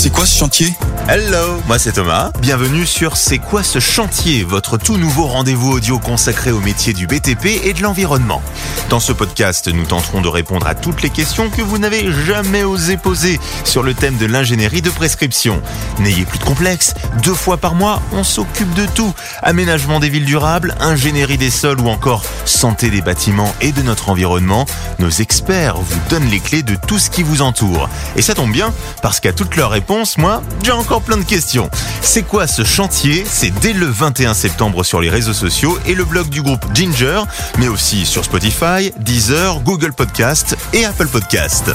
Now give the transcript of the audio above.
C'est quoi ce chantier? Hello, moi c'est Thomas. Bienvenue sur C'est quoi ce chantier, votre tout nouveau rendez-vous audio consacré au métier du BTP et de l'environnement. Dans ce podcast, nous tenterons de répondre à toutes les questions que vous n'avez jamais osé poser sur le thème de l'ingénierie de prescription. N'ayez plus de complexe, deux fois par mois, on s'occupe de tout. Aménagement des villes durables, ingénierie des sols ou encore santé des bâtiments et de notre environnement, nos experts vous donnent les clés de tout ce qui vous entoure. Et ça tombe bien, parce qu'à toutes leurs réponses, moi, j'ai encore plein de questions. C'est quoi ce chantier? C'est dès le 21 septembre sur les réseaux sociaux et le blog du groupe Ginger, mais aussi sur Spotify, Deezer, Google Podcast et Apple Podcast.